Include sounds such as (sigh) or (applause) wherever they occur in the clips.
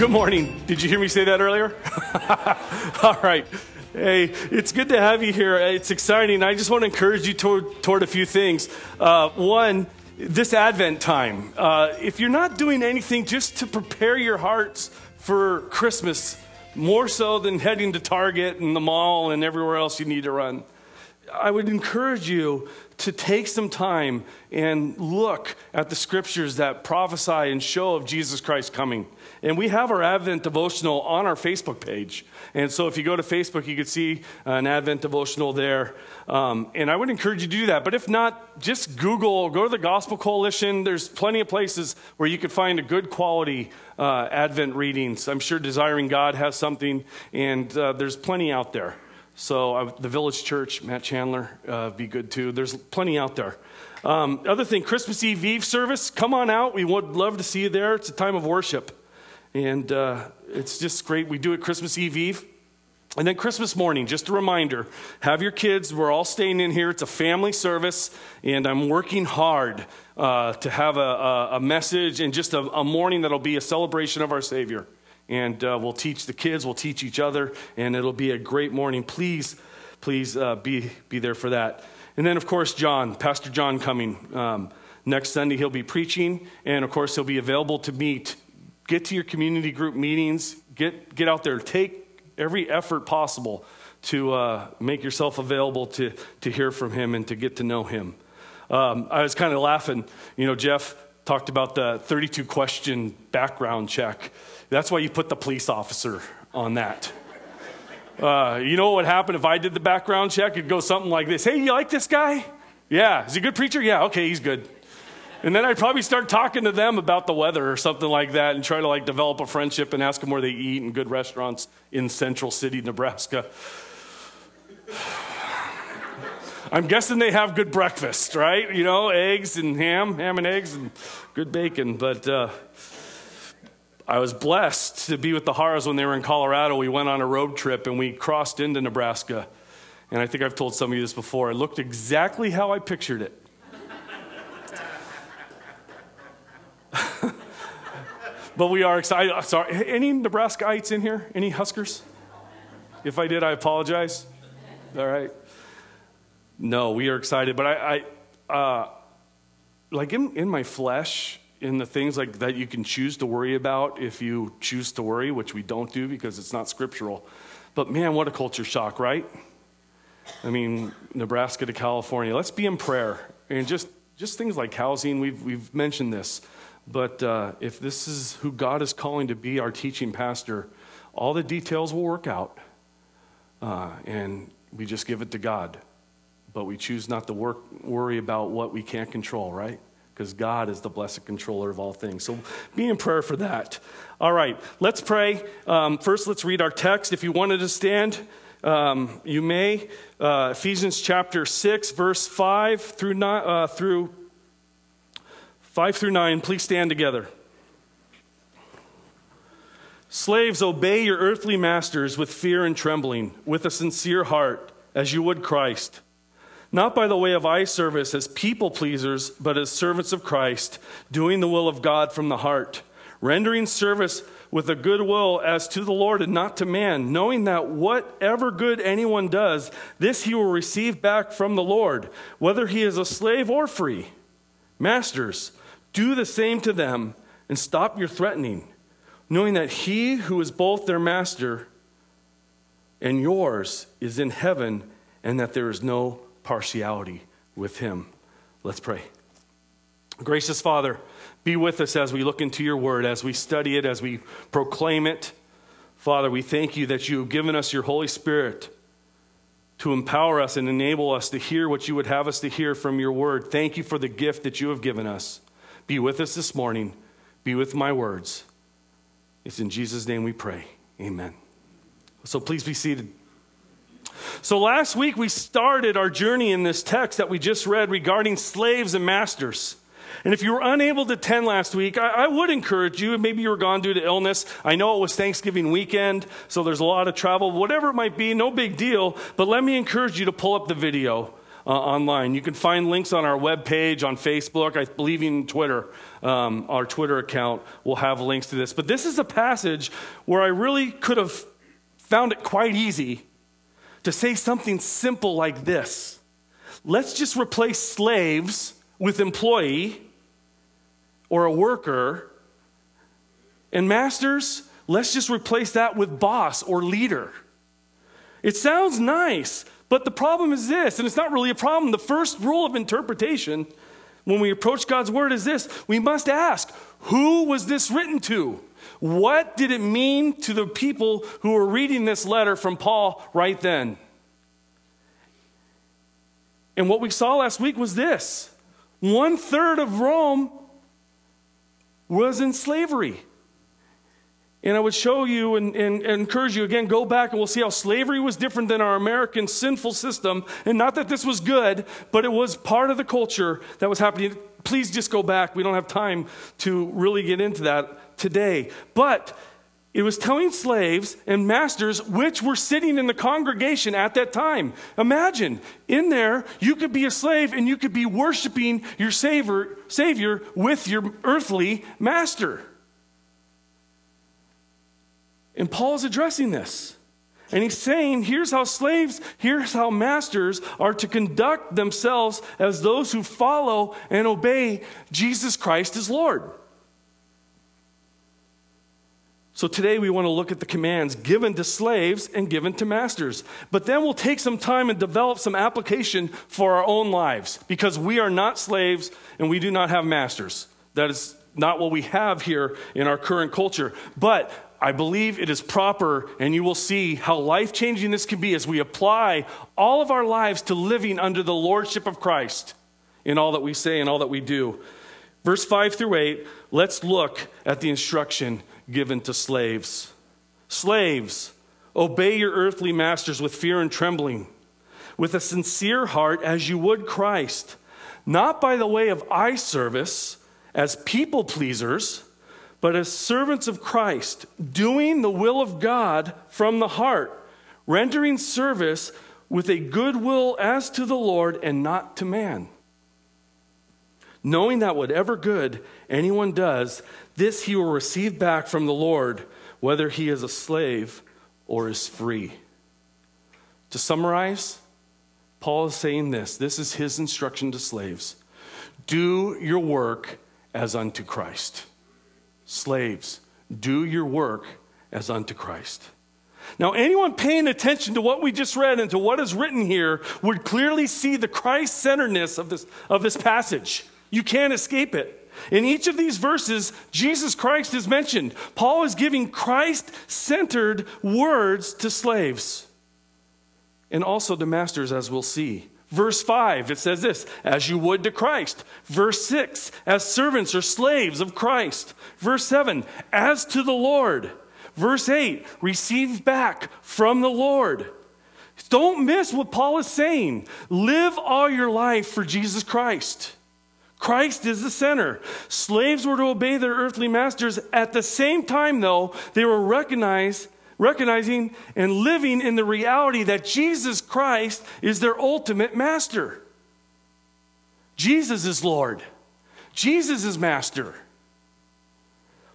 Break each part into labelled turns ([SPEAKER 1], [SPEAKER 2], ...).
[SPEAKER 1] good morning. Did you hear me say that earlier? (laughs) All right. Hey, it's good to have you here. It's exciting. I just want to encourage you toward, toward a few things. Uh, one, this Advent time. Uh, if you're not doing anything just to prepare your hearts for Christmas, more so than heading to Target and the mall and everywhere else you need to run, I would encourage you to take some time and look at the scriptures that prophesy and show of Jesus Christ coming. And we have our Advent devotional on our Facebook page. And so if you go to Facebook, you can see an Advent devotional there. Um, and I would encourage you to do that. But if not, just Google, go to the Gospel Coalition. There's plenty of places where you could find a good quality uh, Advent readings. I'm sure Desiring God has something, and uh, there's plenty out there. So uh, the Village Church, Matt Chandler, uh, be good too. There's plenty out there. Um, other thing, Christmas Eve Eve service, come on out. We would love to see you there. It's a time of worship. And uh, it's just great. We do it Christmas Eve Eve. And then Christmas morning, just a reminder have your kids. We're all staying in here. It's a family service, and I'm working hard uh, to have a, a, a, message and just a, a morning that'll be a celebration of our Savior and uh, we'll teach the kids, we'll teach each other, and it'll be a great morning. Please, please uh, be, be there for that. And then, of course, John, Pastor John coming. Um, next Sunday, he'll be preaching, and of course, he'll be available to meet. Get to your community group meetings, get, get out there, take every effort possible to uh, make yourself available to, to hear from him and to get to know him. Um, I was kind of laughing. You know, Jeff talked about the 32 question background check. That's why you put the police officer on that. Uh, you know what would happen if I did the background check? It'd go something like this Hey, you like this guy? Yeah. Is he a good preacher? Yeah, okay, he's good. And then I'd probably start talking to them about the weather or something like that and try to like develop a friendship and ask them where they eat in good restaurants in Central City, Nebraska. (sighs) I'm guessing they have good breakfast, right? You know, eggs and ham, ham and eggs and good bacon. But uh, I was blessed to be with the Haras when they were in Colorado. We went on a road trip and we crossed into Nebraska. And I think I've told some of you this before. It looked exactly how I pictured it. (laughs) but we are excited. Sorry, any Nebraskaites in here? Any Huskers? If I did, I apologize. All right. No, we are excited. But I, I uh, like in, in my flesh, in the things like that you can choose to worry about if you choose to worry, which we don't do because it's not scriptural. But man, what a culture shock, right? I mean, Nebraska to California. Let's be in prayer. And just, just things like housing, we've, we've mentioned this. But uh, if this is who God is calling to be our teaching pastor, all the details will work out. Uh, and we just give it to God. But we choose not to work, worry about what we can't control, right? Because God is the blessed controller of all things. So be in prayer for that. All right, let's pray. Um, first, let's read our text. If you wanted to stand, um, you may. Uh, Ephesians chapter 6, verse 5 through, nine, uh, through 5 through 9. Please stand together. Slaves, obey your earthly masters with fear and trembling, with a sincere heart, as you would Christ not by the way of eye service as people pleasers, but as servants of Christ, doing the will of God from the heart, rendering service with a good will as to the Lord and not to man, knowing that whatever good anyone does, this he will receive back from the Lord, whether he is a slave or free. Masters, do the same to them and stop your threatening, knowing that he who is both their master and yours is in heaven, and that there is no partiality with Him. Let's pray. Gracious Father, be with us as we look into your word, as we study it, as we proclaim it. Father, we thank you that you have given us your Holy Spirit to empower us and enable us to hear what you would have us to hear from your word. Thank you for the gift that you have given us. Be with us this morning. Be with my words. It's in Jesus' name we pray. Amen. So please be seated. So last week we started our journey in this text that we just read regarding slaves and masters. And if you were unable to attend last week, I, I, would encourage you, maybe you were gone due to illness. I know it was Thanksgiving weekend, so there's a lot of travel. Whatever it might be, no big deal. But let me encourage you to pull up the video. uh, online. You can find links on our webpage, on Facebook, I believe even Twitter. Um, our Twitter account will have links to this. But this is a passage where I really could have found it quite easy to say something simple like this let's just replace slaves with employee or a worker, and masters, let's just replace that with boss or leader. It sounds nice, but the problem is this, and it's not really a problem. The first rule of interpretation when we approach God's word is this we must ask, who was this written to? What did it mean to the people who were reading this letter from Paul right then? And what we saw last week was this one third of Rome was in slavery. And I would show you and, and, and, encourage you again, go back and we'll see how slavery was different than our American sinful system. And not that this was good, but it was part of the culture that was happening. Please just go back. We don't have time to really get into that today. But it was telling slaves and masters which were sitting in the congregation at that time. Imagine, in there, you could be a slave and you could be worshiping your savior, savior with your earthly master. And Paul is addressing this. And he's saying, here's how slaves, here's how masters are to conduct themselves as those who follow and obey Jesus Christ as Lord. So today we want to look at the commands given to slaves and given to masters. But then we'll take some time and develop some application for our own lives because we are not slaves and we do not have masters. That is not what we have here in our current culture. But I believe it is proper, and you will see how life changing this can be as we apply all of our lives to living under the lordship of Christ in all that we say and all that we do. Verse 5 through 8, let's look at the instruction given to slaves. Slaves, obey your earthly masters with fear and trembling, with a sincere heart as you would Christ, not by the way of eye service as people pleasers, but as servants of Christ, doing the will of God from the heart, rendering service with a good will as to the Lord and not to man. Knowing that whatever good anyone does, this he will receive back from the Lord, whether he is a slave or is free. To summarize, Paul is saying this this is his instruction to slaves do your work as unto Christ. Slaves, do your work as unto Christ. Now, anyone paying attention to what we just read and to what is written here would clearly see the Christ centeredness of this, of this passage. You can't escape it. In each of these verses, Jesus Christ is mentioned. Paul is giving Christ centered words to slaves and also to masters, as we'll see. Verse 5, it says this, as you would to Christ. Verse 6, as servants or slaves of Christ. Verse 7, as to the Lord. Verse 8, receive back from the Lord. Don't miss what Paul is saying. Live all your life for Jesus Christ. Christ is the center. Slaves were to obey their earthly masters. At the same time, though, they were recognized, recognizing and living in the reality that Jesus Christ is their ultimate master. Jesus is Lord. Jesus is master.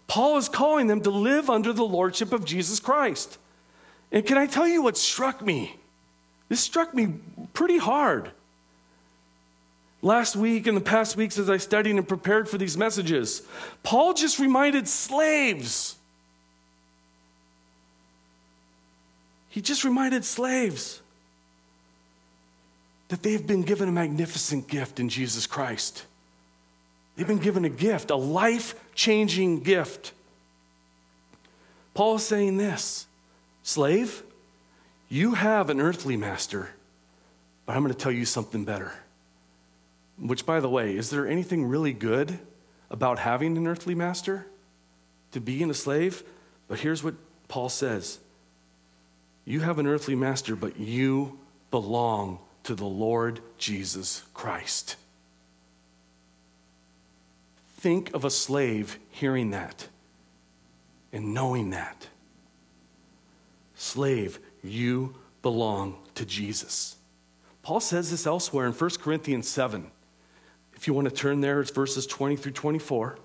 [SPEAKER 1] Paul is calling them to live under the lordship of Jesus Christ. And can I tell you what struck me? This struck me pretty hard last week and the past weeks as I studied and prepared for these messages. Paul just reminded slaves. He just reminded slaves that they have been given a magnificent gift in Jesus Christ. They've been given a gift, a life changing gift. Paul is saying this Slave, you have an earthly master, but I'm going to tell you something better. Which, by the way, is there anything really good about having an earthly master? To being a slave? But here's what Paul says You have an earthly master, but you belong to the Lord Jesus Christ. Think of a slave hearing that and knowing that. Slave, you belong to Jesus. Paul says this elsewhere in 1 Corinthians 7. If you want to turn there, it's verses 20 through 24.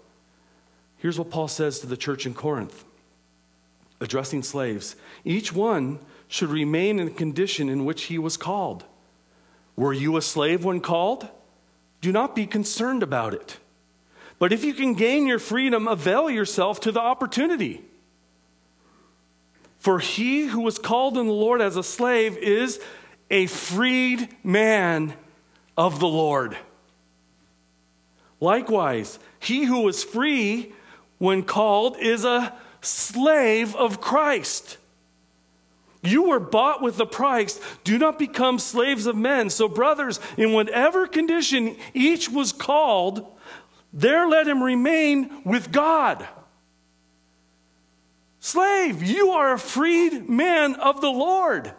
[SPEAKER 1] Here's what Paul says to the church in Corinth, addressing slaves Each one should remain in the condition in which he was called. Were you a slave when called? Do not be concerned about it. But if you can gain your freedom, avail yourself to the opportunity. For he who was called in the Lord as a slave is a freed man of the Lord. Likewise, he who was free when called is a slave of Christ. You were bought with a price. Do not become slaves of men. So, brothers, in whatever condition each was called, there let him remain with God. Slave, you are a freed man of the Lord.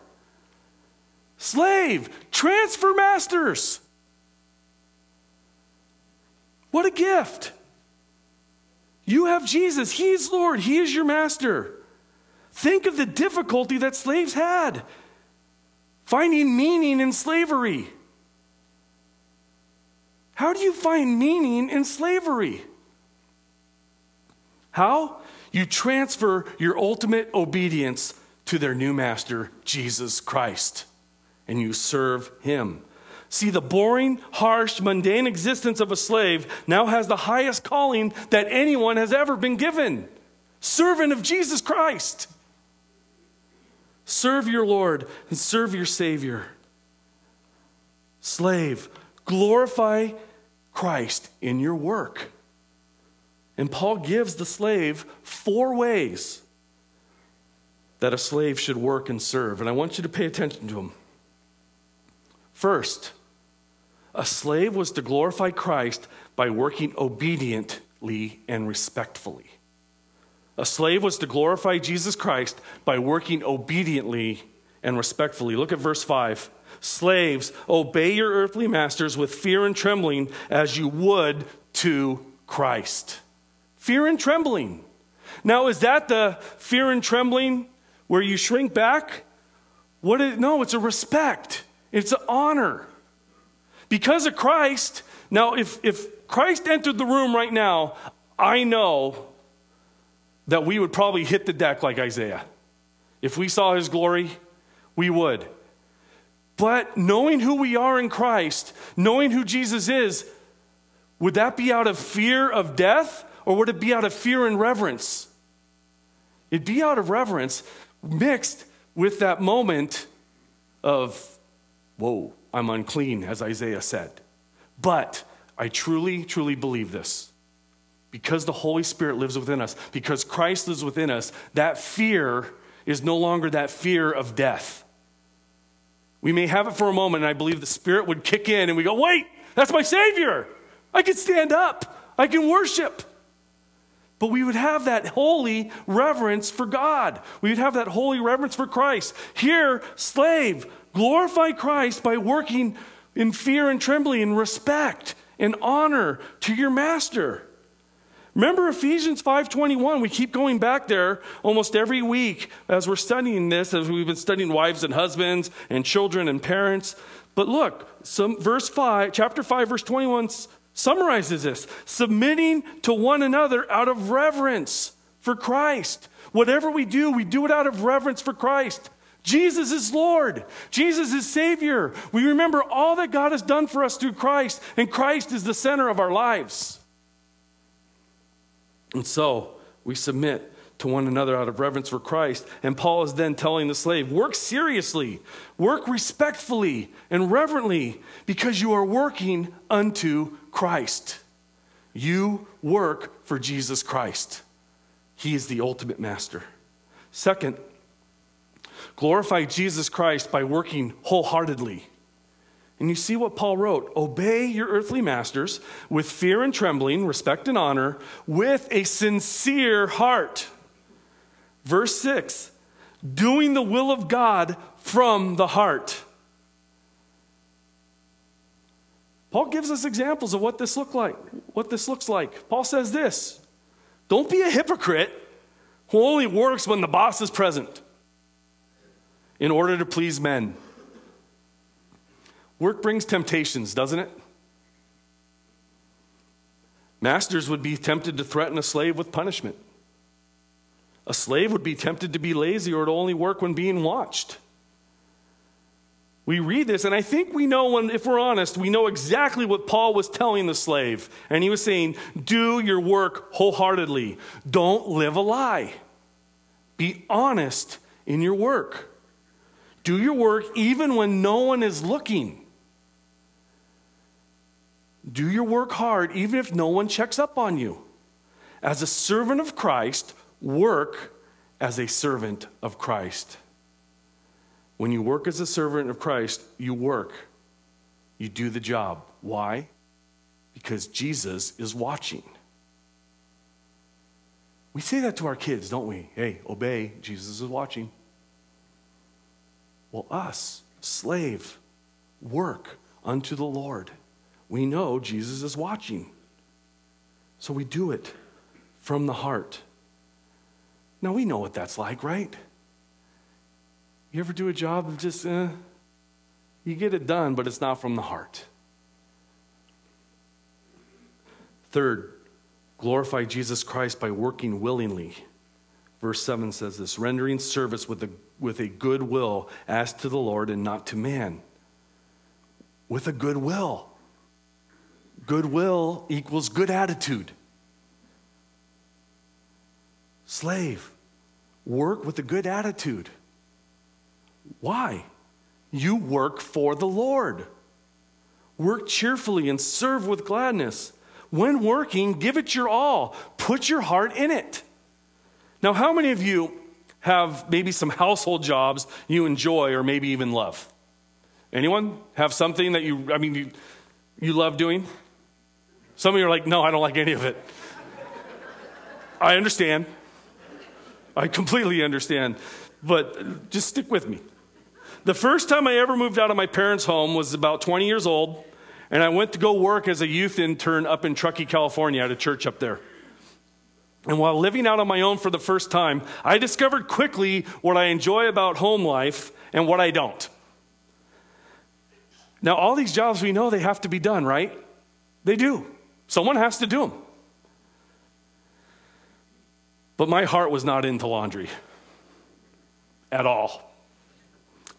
[SPEAKER 1] Slave, transfer masters. What a gift. You have Jesus. He's Lord. He is your master. Think of the difficulty that slaves had finding meaning in slavery. How do you find meaning in slavery? How? You transfer your ultimate obedience to their new master, Jesus Christ, and you serve him. See, the boring, harsh, mundane existence of a slave now has the highest calling that anyone has ever been given servant of Jesus Christ. Serve your Lord and serve your Savior. Slave, glorify Christ in your work. And Paul gives the slave four ways that a slave should work and serve. And I want you to pay attention to them. First, a slave was to glorify Christ by working obediently and respectfully. A slave was to glorify Jesus Christ by working obediently and respectfully. Look at verse 5. Slaves, obey your earthly masters with fear and trembling as you would to Christ. Fear and trembling. Now, is that the fear and trembling where you shrink back? What is, no, it's a respect, it's an honor because of Christ, now if, if Christ entered the room right now, I know that we would probably hit the deck like Isaiah. If we saw his glory, we would. But knowing who we are in Christ, knowing who Jesus is, would that be out of fear of death or would it be out of fear and reverence? It'd be out of reverence mixed with that moment of, whoa, I'm unclean, as Isaiah said. But I truly, truly believe this. Because the Holy Spirit lives within us, because Christ lives within us, that fear is no longer that fear of death. We may have it for a moment, and I believe the Spirit would kick in, and we go, wait, that's my Savior. I can stand up, I can worship. But we would have that holy reverence for God. We would have that holy reverence for Christ. Here, slave, Glorify Christ by working in fear and trembling and respect and honor to your master. Remember Ephesians 5:21, we keep going back there almost every week as we're studying this as we've been studying wives and husbands and children and parents. But look, some verse 5, chapter 5 verse 21 summarizes this, submitting to one another out of reverence for Christ. Whatever we do, we do it out of reverence for Christ. Jesus is Lord. Jesus is Savior. We remember all that God has done for us through Christ, and Christ is the center of our lives. And so we submit to one another out of reverence for Christ. And Paul is then telling the slave work seriously, work respectfully and reverently, because you are working unto Christ. You work for Jesus Christ, He is the ultimate master. Second, Glorify Jesus Christ by working wholeheartedly. And you see what Paul wrote Obey your earthly masters with fear and trembling, respect and honor, with a sincere heart. Verse 6 doing the will of God from the heart. Paul gives us examples of what this look like, what this looks like. Paul says this: Don't be a hypocrite who only works when the boss is present in order to please men. Work brings temptations, doesn't it? Masters would be tempted to threaten a slave with punishment. A slave would be tempted to be lazy or to only work when being watched. We read this, and I think we know when, if we're honest, we know exactly what Paul was telling the slave. And he was saying, Do your work wholeheartedly, don't live a lie. Be honest in your work. Do your work even when no one is looking. Do your work hard even if no one checks up on you. As a servant of Christ, work as a servant of Christ. When you work as a servant of Christ, you work. You do the job. Why? Because Jesus is watching. We say that to our kids, don't we? Hey, obey, Jesus is watching. Well, us, slave, work unto the Lord. We know Jesus is watching. So we do it from the heart. Now we know what that's like, right? You ever do a job of just, eh, you get it done, but it's not from the heart. Third, glorify Jesus Christ by working willingly. Verse 7 says this rendering service with a, with a good will as to the Lord and not to man. With a good will. Goodwill equals good attitude. Slave, work with a good attitude. Why? You work for the Lord. Work cheerfully and serve with gladness. When working, give it your all. Put your heart in it. Now, how many of you have maybe some household jobs you enjoy or maybe even love? Anyone have something that you, I mean, you, you love doing? Some of you are like, no, I don't like any of it. I understand. I completely understand. But just stick with me. The first time I ever moved out of my parents' home was about 20 years old, and I went to go work as a youth intern up in Truckee, California at a church up there. And while living out on my own for the first time, I discovered quickly what I enjoy about home life and what I don't. Now, all these jobs we know they have to be done, right? They do. Someone has to do them. But my heart was not into laundry at all.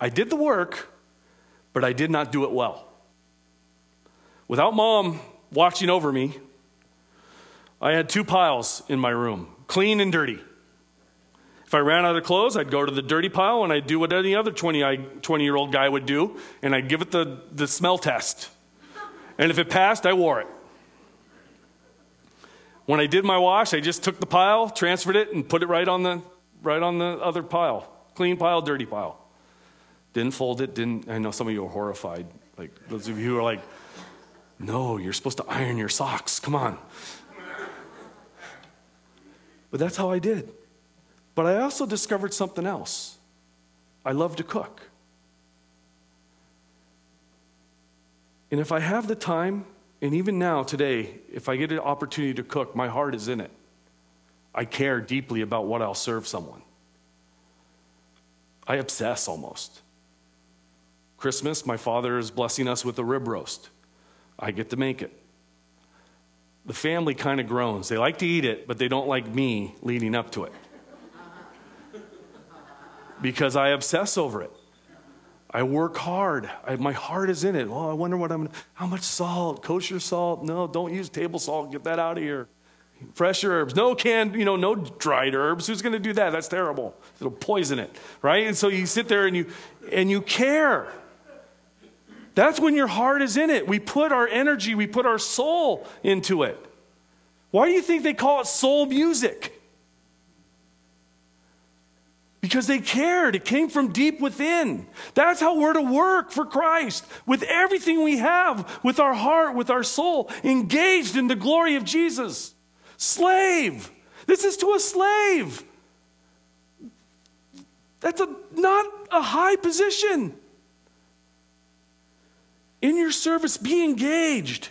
[SPEAKER 1] I did the work, but I did not do it well. Without mom watching over me, I had two piles in my room, clean and dirty. If I ran out of clothes, I'd go to the dirty pile and I'd do what any other 20, 20 year old guy would do, and I'd give it the, the smell test. And if it passed, I wore it. When I did my wash, I just took the pile, transferred it, and put it right on the, right on the other pile clean pile, dirty pile. Didn't fold it, didn't. I know some of you are horrified. Like those of you who are like, no, you're supposed to iron your socks. Come on. But that's how I did. But I also discovered something else. I love to cook. And if I have the time, and even now, today, if I get an opportunity to cook, my heart is in it. I care deeply about what I'll serve someone. I obsess almost. Christmas, my father is blessing us with a rib roast. I get to make it. The family kind of groans. They like to eat it, but they don't like me leading up to it. Because I obsess over it. I work hard. I, my heart is in it. Oh, I wonder what I'm. How much salt? Kosher salt? No, don't use table salt. Get that out of here. Fresh herbs, no canned, you know, no dried herbs. Who's going to do that? That's terrible. It'll poison it, right? And so you sit there and you and you care. That's when your heart is in it. We put our energy, we put our soul into it. Why do you think they call it soul music? Because they cared. It came from deep within. That's how we're to work for Christ with everything we have, with our heart, with our soul, engaged in the glory of Jesus. Slave. This is to a slave. That's a, not a high position. In your service, be engaged.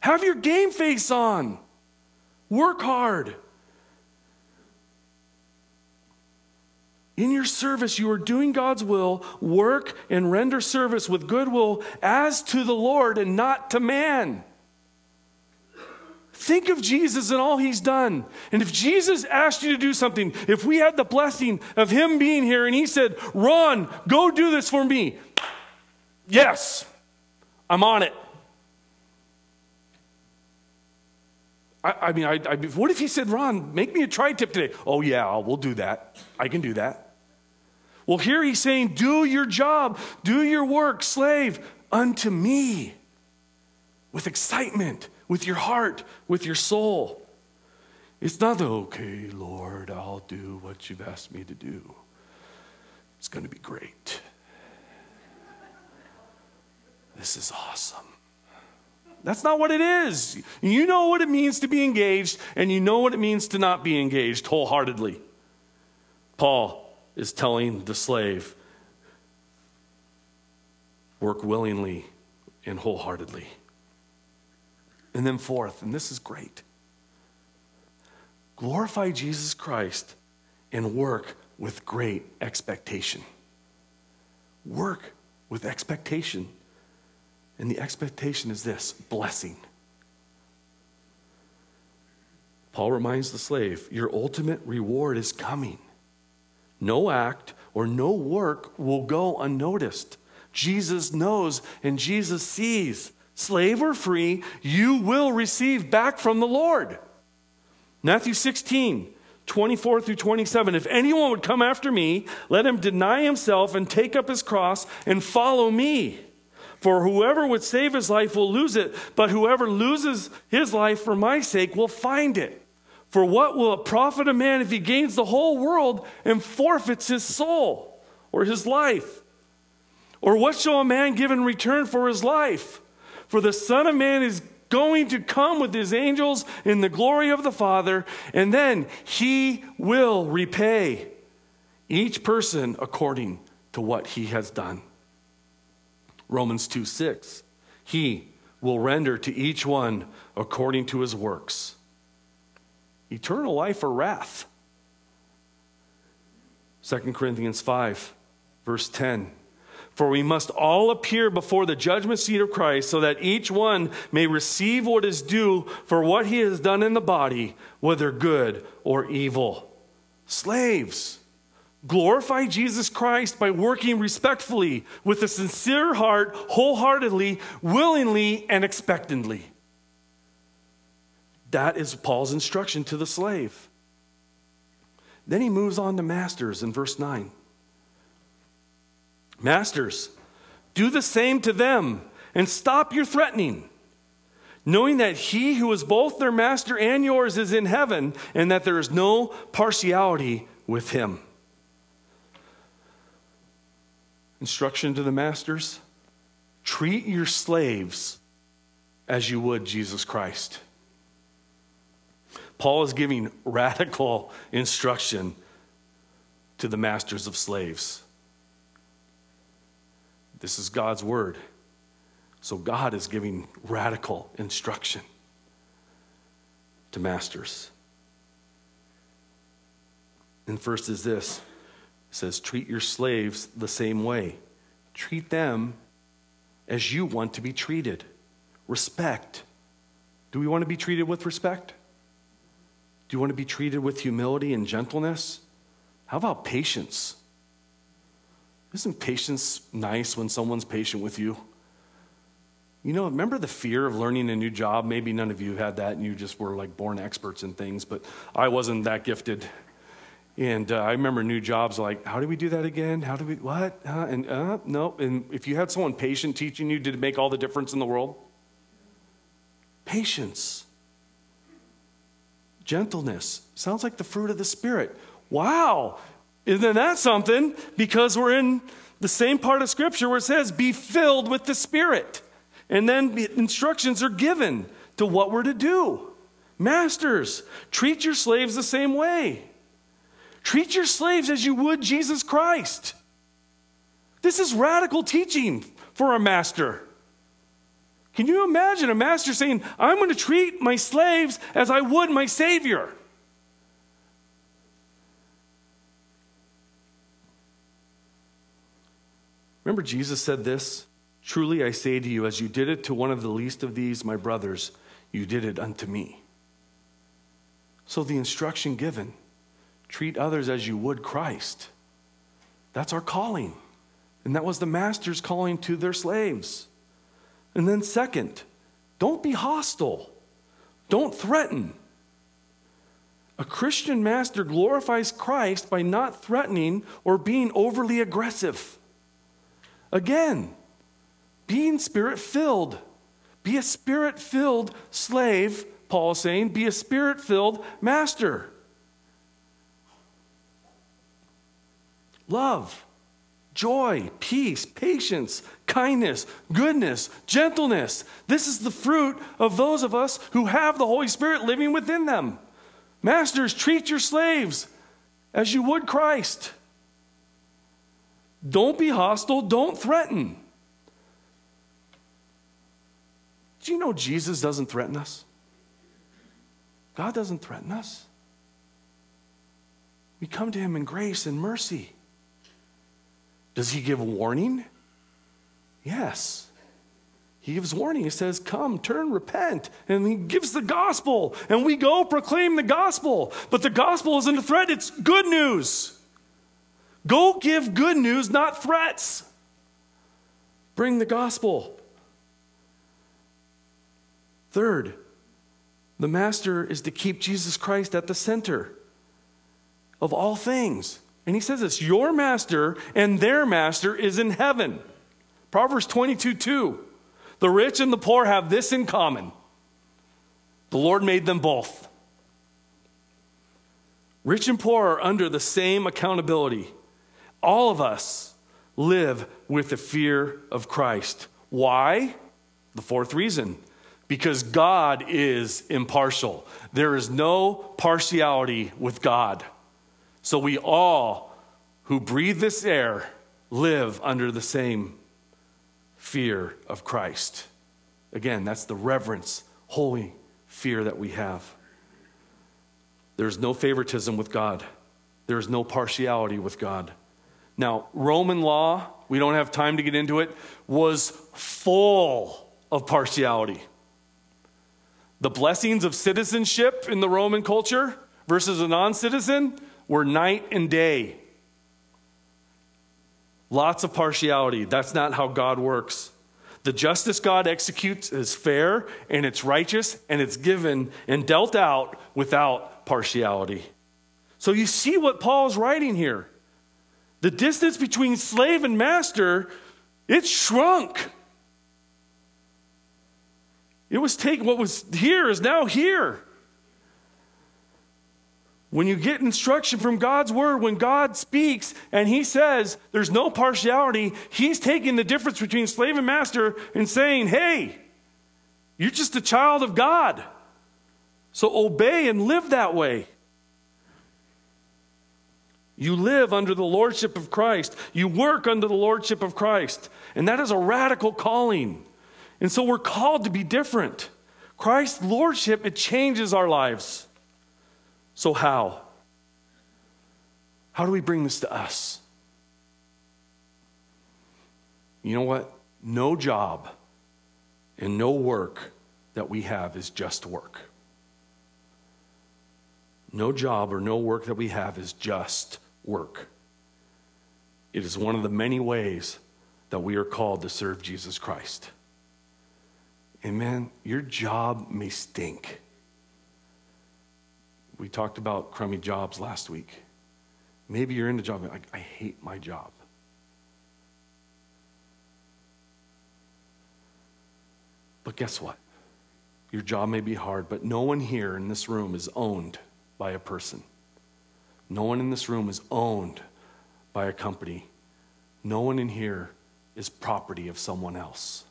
[SPEAKER 1] Have your game face on. Work hard. In your service, you are doing God's will, work and render service with goodwill as to the Lord and not to man. Think of Jesus and all he's done. And if Jesus asked you to do something, if we had the blessing of him being here and he said, Ron, go do this for me, yes, I'm on it. I, I mean, I, I, what if he said, Ron, make me a tri tip today? Oh, yeah, we'll do that. I can do that. Well, here he's saying, do your job, do your work, slave unto me with excitement with your heart, with your soul. It's not the, okay, Lord, I'll do what you've asked me to do. It's going to be great. This is awesome. That's not what it is. You know what it means to be engaged, and you know what it means to not be engaged wholeheartedly. Paul is telling the slave work willingly and wholeheartedly. And then, fourth, and this is great glorify Jesus Christ and work with great expectation. Work with expectation. And the expectation is this blessing. Paul reminds the slave your ultimate reward is coming. No act or no work will go unnoticed. Jesus knows and Jesus sees slave or free, you will receive back from the Lord. Matthew 16, 24 through 27. If anyone would come after me, let him deny himself and take up his cross and follow me. For whoever would save his life will lose it, but whoever loses his life for my sake will find it. For what will it profit a man if he gains the whole world and forfeits his soul or his life? Or what shall a man give in return for his life? For the Son of Man is going to come with his angels in the glory of the Father, and then he will repay each person according to what he has done. Romans 2 6. He will render to each one according to his works. Eternal life or wrath. 2 Corinthians 5, verse 10. For we must all appear before the judgment seat of Christ, so that each one may receive what is due for what he has done in the body, whether good or evil. Slaves, glorify Jesus Christ by working respectfully, with a sincere heart, wholeheartedly, willingly, and expectantly. That is Paul's instruction to the slave. Then he moves on to masters in verse 9. Masters, do the same to them and stop your threatening, knowing that he who is both their master and yours is in heaven, and that there is no partiality with him. Instruction to the masters treat your slaves as you would Jesus Christ. Paul is giving (laughs) radical instruction to the masters of slaves. This is God's word. So God is giving radical instruction to masters. And first is this says, treat your slaves the same way. Treat them as you want to be treated. Respect. Do we want to be treated with respect? Do you want to be treated with humility and gentleness? How about patience? Isn't patience nice when someone's patient with you? You know, remember the fear of learning a new job? Maybe none of you had that and you just were like born experts in things, but I wasn't that gifted. And uh, I remember new jobs like, how do we do that again? How do we, what? And uh, no. And if you had someone patient teaching you, did it make all the difference in the world? Patience, gentleness. Sounds like the fruit of the Spirit. Wow. Isn't that something? Because we're in the same part of Scripture where it says, be filled with the Spirit. And then instructions are given to what we're to do. Masters, treat your slaves the same way. Treat your slaves as you would Jesus Christ. This is radical teaching for a master. Can you imagine a master saying, I'm going to treat my slaves as I would my Savior? Remember, Jesus said this Truly I say to you, as you did it to one of the least of these, my brothers, you did it unto me. So the instruction given treat others as you would Christ. That's our calling. And that was the master's calling to their slaves. And then, second, don't be hostile, don't threaten. A Christian master glorifies Christ by not threatening or being overly aggressive. Again, being spirit filled. Be a spirit filled slave, Paul is saying. Be a spirit filled master. Love joy, peace, patience, kindness, goodness, gentleness. This is the fruit of those of us who have the Holy Spirit living within them. Masters, treat your slaves as you would Christ. Don't be hostile, don't threaten. Do you know Jesus doesn't threaten us? God doesn't threaten us. We come to him in grace and mercy. Does he give warning? Yes. He gives warning. He says, Come, turn, repent. And he gives the gospel. And we go proclaim the gospel. But the gospel isn't a threat, it's good news. Go give good news, not threats. Bring the gospel. Third, the master is to keep Jesus Christ at the center of all things. And he says this Your master and their master is in heaven. Proverbs 22 2. The rich and the poor have this in common the Lord made them both. Rich and poor are under the same accountability. All of us live with the fear of Christ. Why? The fourth reason because God is impartial. There is no partiality with God. So we all who breathe this air live under the same fear of Christ. Again, that's the reverence, holy fear that we have. There's no favoritism with God, there's no partiality with God. Now, Roman law, we don't have time to get into it, was full of partiality. The blessings of citizenship in the Roman culture versus a non citizen were night and day. Lots of partiality. That's not how God works. The justice God executes is fair and it's righteous and it's given and dealt out without partiality. So you see what Paul's writing here. The distance between slave and master, it shrunk. It was taken, what was here is now here. When you get instruction from God's word, when God speaks and he says there's no partiality, he's taking the difference between slave and master and saying, hey, you're just a child of God. So obey and live that way. You live under the lordship of Christ. You work under the lordship of Christ. And that is a radical calling. And so we're called to be different. Christ's lordship, it changes our lives. So, how? How do we bring this to us? You know what? No job and no work that we have is just work. No job or no work that we have is just work. It is one of the many ways that we are called to serve Jesus Christ. Amen. Your job may stink. We talked about crummy jobs last week. Maybe you're in a job, like, I hate my job. But guess what? Your job may be hard, but no one here in this room is owned by a person. No one in this room is owned by a company. No one in here is property of someone else.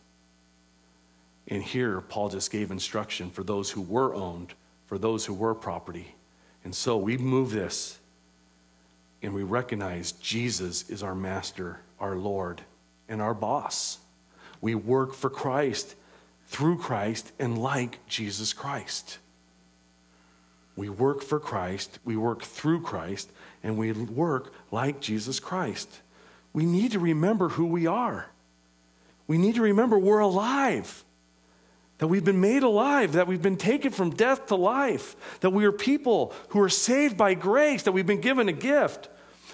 [SPEAKER 1] And here, Paul just gave instruction for those who were owned, for those who were property. And so we move this and we recognize Jesus is our master, our Lord, and our boss. We work for Christ, through Christ, and like Jesus Christ. We work for Christ, we work through Christ, and we work like Jesus Christ. we need to remember who we are. We need to remember we're alive, that we've been made alive, that we've been taken from death to life, that we are people who are saved by grace, that we've been given a gift.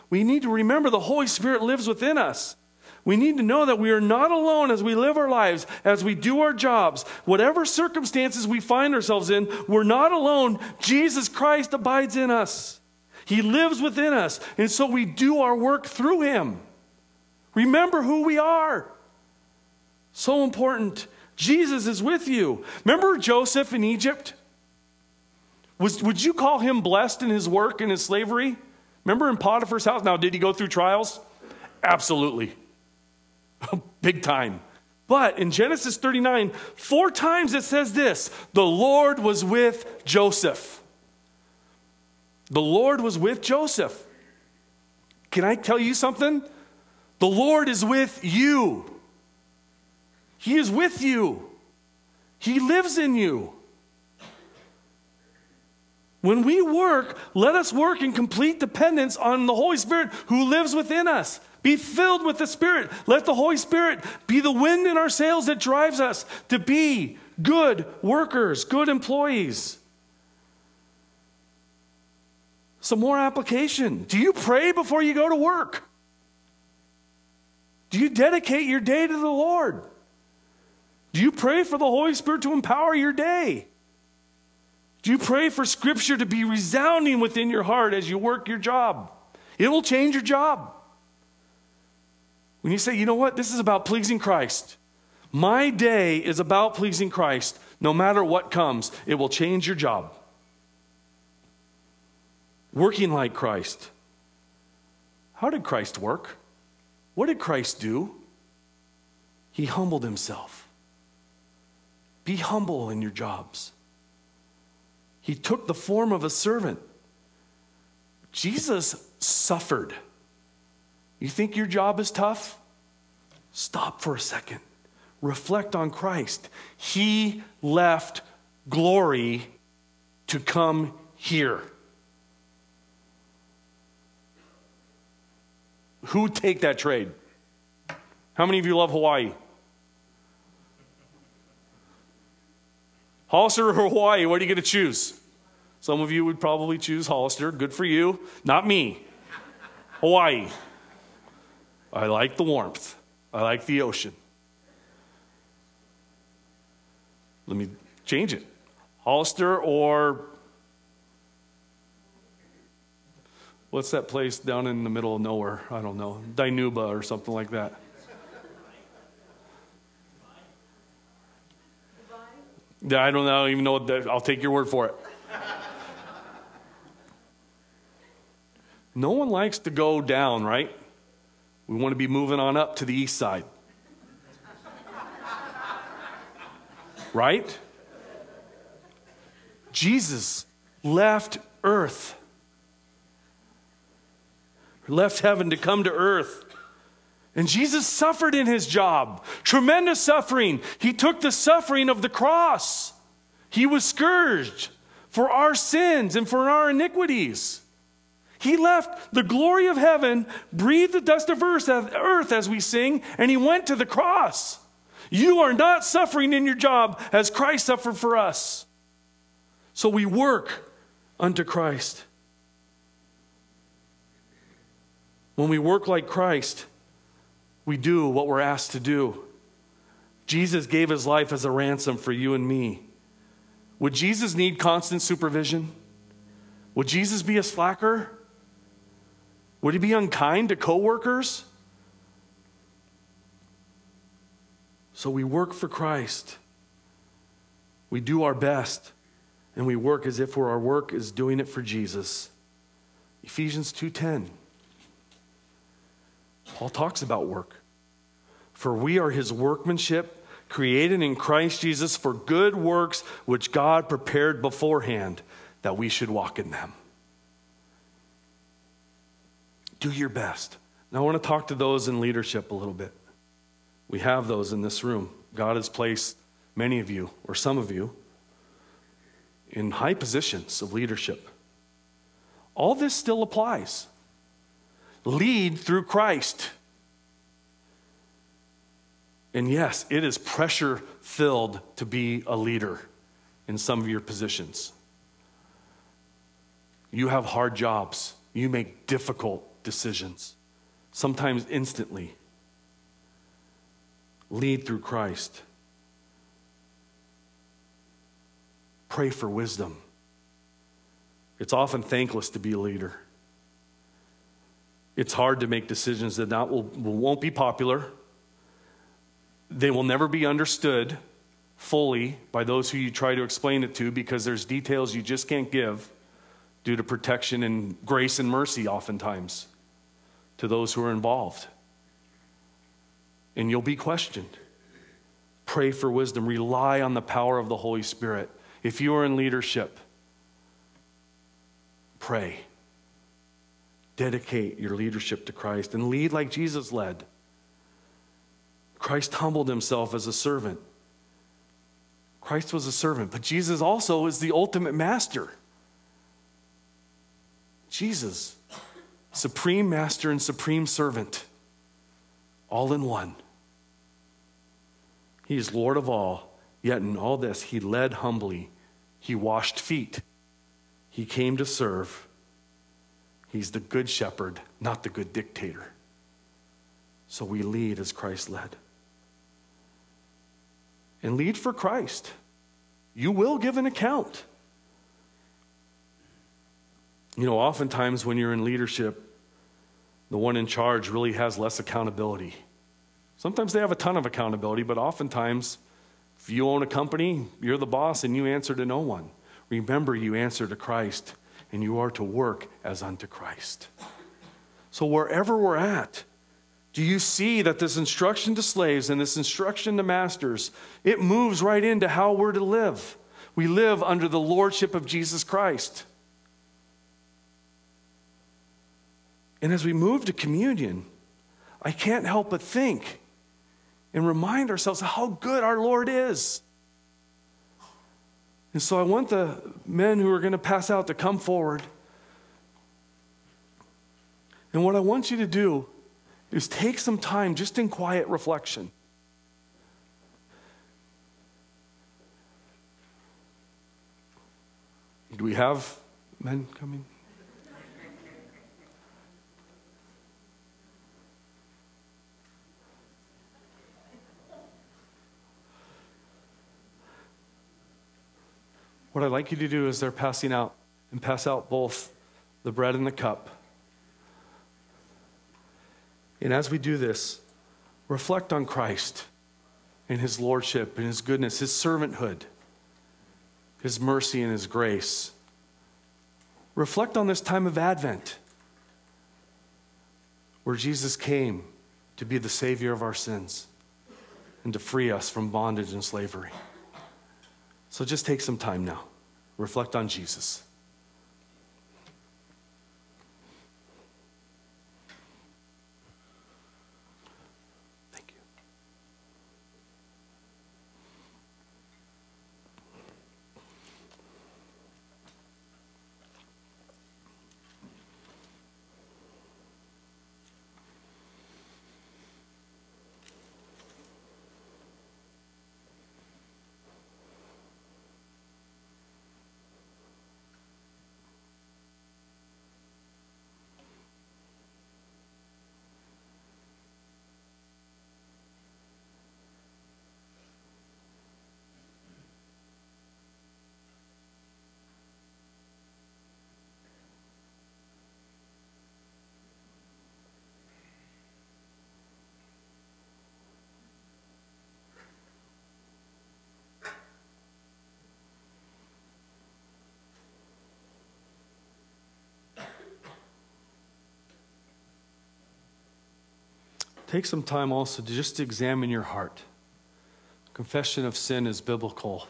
[SPEAKER 1] We need to remember the Holy Spirit lives within us. We need to know that we are not alone as we live our lives, as we do our jobs. Whatever circumstances we find ourselves in, we're not alone. Jesus Christ abides in us. He lives within us. And so we do our work through him. Remember who we are. So important. Jesus is with you. Remember Joseph in Egypt? Was, would you call him blessed in his work and his slavery? Remember in Potiphar's house? Now, did he go through trials? Absolutely. (laughs) Big time. But in Genesis 39, four times it says this the Lord was with Joseph. The Lord was with Joseph. Can I tell you something? The Lord is with you. He is with you. He lives in you. When we work, let us work in complete dependence on the Holy Spirit who lives within us. Be filled with the Spirit. Let the Holy Spirit be the wind in our sails that drives us to be good workers, good employees. Some more application. Do you pray before you go to work? Do you dedicate your day to the Lord? Do you pray for the Holy Spirit to empower your day? Do you pray for Scripture to be resounding within your heart as you work your job? It will change your job. When you say, you know what, this is about pleasing Christ. My day is about pleasing Christ. No matter what comes, it will change your job. Working like Christ. How did Christ work? What did Christ do? He humbled himself. Be humble in your jobs. He took the form of a servant. Jesus suffered. You think your job is tough? Stop for a second. Reflect on Christ. He left glory to come here. Who take that trade? How many of you love Hawaii? Hollister or Hawaii, what are you going to choose? Some of you would probably choose Hollister. Good for you. Not me. Hawaii. I like the warmth, I like the ocean. Let me change it. Hollister or what's that place down in the middle of nowhere? I don't know. Dinuba or something like that. I don't know, even know what that, I'll take your word for it. no one likes to go down, right? We want to be moving on up to the east side. right? Jesus left earth, left heaven to come to earth. And Jesus suffered in his job, tremendous suffering. He took the suffering of the cross. He was scourged for our sins and for our iniquities. He left the glory of heaven, breathed the dust of earth as we sing, and he went to the cross. You are not suffering in your job as Christ suffered for us. So we work unto Christ. When we work like Christ, we do what we're asked to do. Jesus gave his life as a ransom for you and me. Would Jesus need constant supervision? Would Jesus be a slacker? Would he be unkind to coworkers? So we work for Christ. We do our best and we work as if our work is doing it for Jesus. Ephesians 2:10. Paul talks about work. For we are his workmanship, created in Christ Jesus for good works which God prepared beforehand that we should walk in them. Do your best. Now, I want to talk to those in leadership a little bit. We have those in this room. God has placed many of you, or some of you, in high positions of leadership. All this still applies. Lead through Christ. And yes, it is pressure filled to be a leader in some of your positions. You have hard jobs, you make difficult decisions, sometimes instantly. Lead through Christ. Pray for wisdom. It's often thankless to be a leader. It's hard to make decisions that not will, won't be popular. They will never be understood fully by those who you try to explain it to because there's details you just can't give due to protection and grace and mercy, oftentimes, to those who are involved. And you'll be questioned. Pray for wisdom, rely on the power of the Holy Spirit. If you are in leadership, pray. Dedicate your leadership to Christ and lead like Jesus led. Christ humbled himself as a servant. Christ was a servant, but Jesus also is the ultimate master. Jesus, supreme master and supreme servant, all in one. He is Lord of all, yet in all this, he led humbly. He washed feet. He came to serve. He's the good shepherd, not the good dictator. So we lead as Christ led. And lead for Christ. You will give an account. You know, oftentimes when you're in leadership, the one in charge really has less accountability. Sometimes they have a ton of accountability, but oftentimes, if you own a company, you're the boss and you answer to no one. Remember, you answer to Christ and you are to work as unto Christ. So, wherever we're at, do you see that this instruction to slaves and this instruction to masters, it moves right into how we're to live? We live under the lordship of Jesus Christ. And as we move to communion, I can't help but think and remind ourselves how good our Lord is. And so I want the men who are going to pass out to come forward. And what I want you to do is take some time just in quiet reflection. Do we have men coming? What I'd like you to do is they're passing out and pass out both the bread and the cup. And as we do this, reflect on Christ and his lordship and his goodness, his servanthood, his mercy and his grace. Reflect on this time of Advent where Jesus came to be the Savior of our sins and to free us from bondage and slavery. So just take some time now. Reflect on Jesus. Take some time also to just examine your heart. Confession of sin is biblical.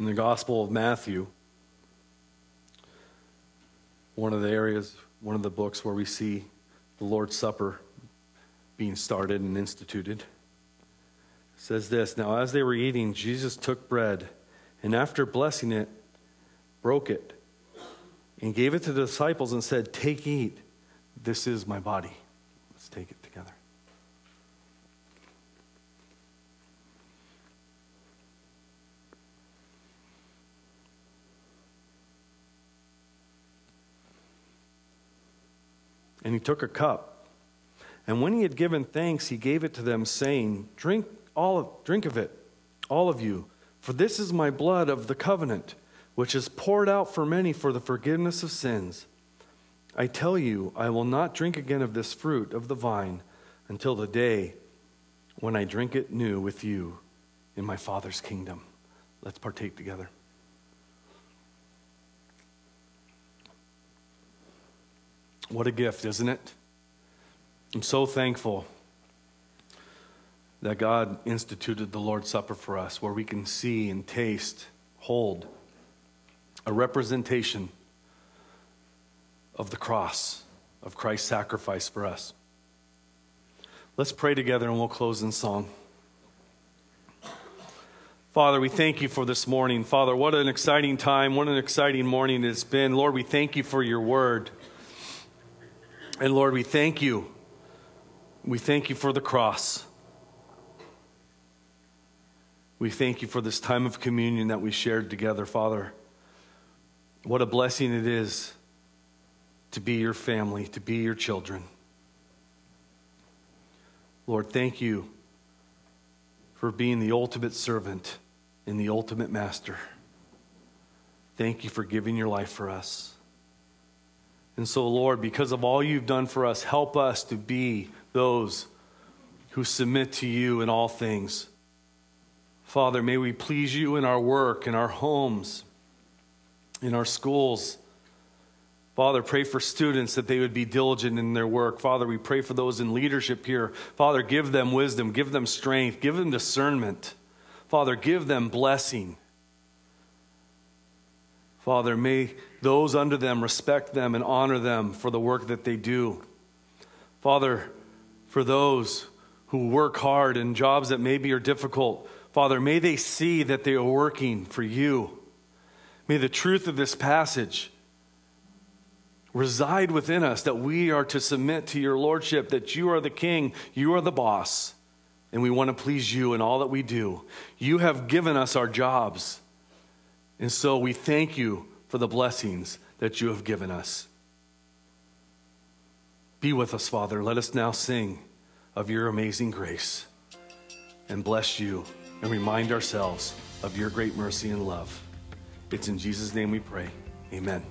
[SPEAKER 1] In the Gospel of Matthew, one of the areas, one of the books where we see the Lord's Supper being started and instituted, says this Now, as they were eating, Jesus took bread, and after blessing it, broke it, and gave it to the disciples and said, Take, eat. This is my body. Let's take it together. And he took a cup. And when he had given thanks, he gave it to them, saying, Drink all of, drink of it, all of you, for this is my blood of the covenant, which is poured out for many for the forgiveness of sins. I tell you, I will not drink again of this fruit of the vine until the day when I drink it new with you in my Father's kingdom. Let's partake together. What a gift, isn't it? I'm so thankful that God instituted the Lord's Supper for us, where we can see and taste, hold a representation of the cross, of Christ's sacrifice for us. Let's pray together and we'll close in song. Father, we thank you for this morning. Father, what an exciting time, what an exciting morning it's been. Lord, we thank you for your word. And Lord, we thank you. We thank you for the cross. We thank you for this time of communion that we shared together, Father. What a blessing it is to be your family, to be your children. Lord, thank you for being the ultimate servant and the ultimate master. Thank you for giving your life for us. And so, Lord, because of all you've done for us, help us to be those who submit to you in all things. Father, may we please you in our work, in our homes, in our schools. Father, pray for students that they would be diligent in their work. Father, we pray for those in leadership here. Father, give them wisdom, give them strength, give them discernment. Father, give them blessing. Father, may those under them respect them and honor them for the work that they do. Father, for those who work hard in jobs that maybe are difficult, Father, may they see that they are working for you. May the truth of this passage reside within us that we are to submit to your lordship, that you are the king, you are the boss, and we want to please you in all that we do. You have given us our jobs. And so we thank you for the blessings that you have given us. Be with us, Father. Let us now sing of your amazing grace and bless you and remind ourselves of your great mercy and love. It's in Jesus' name we pray. Amen.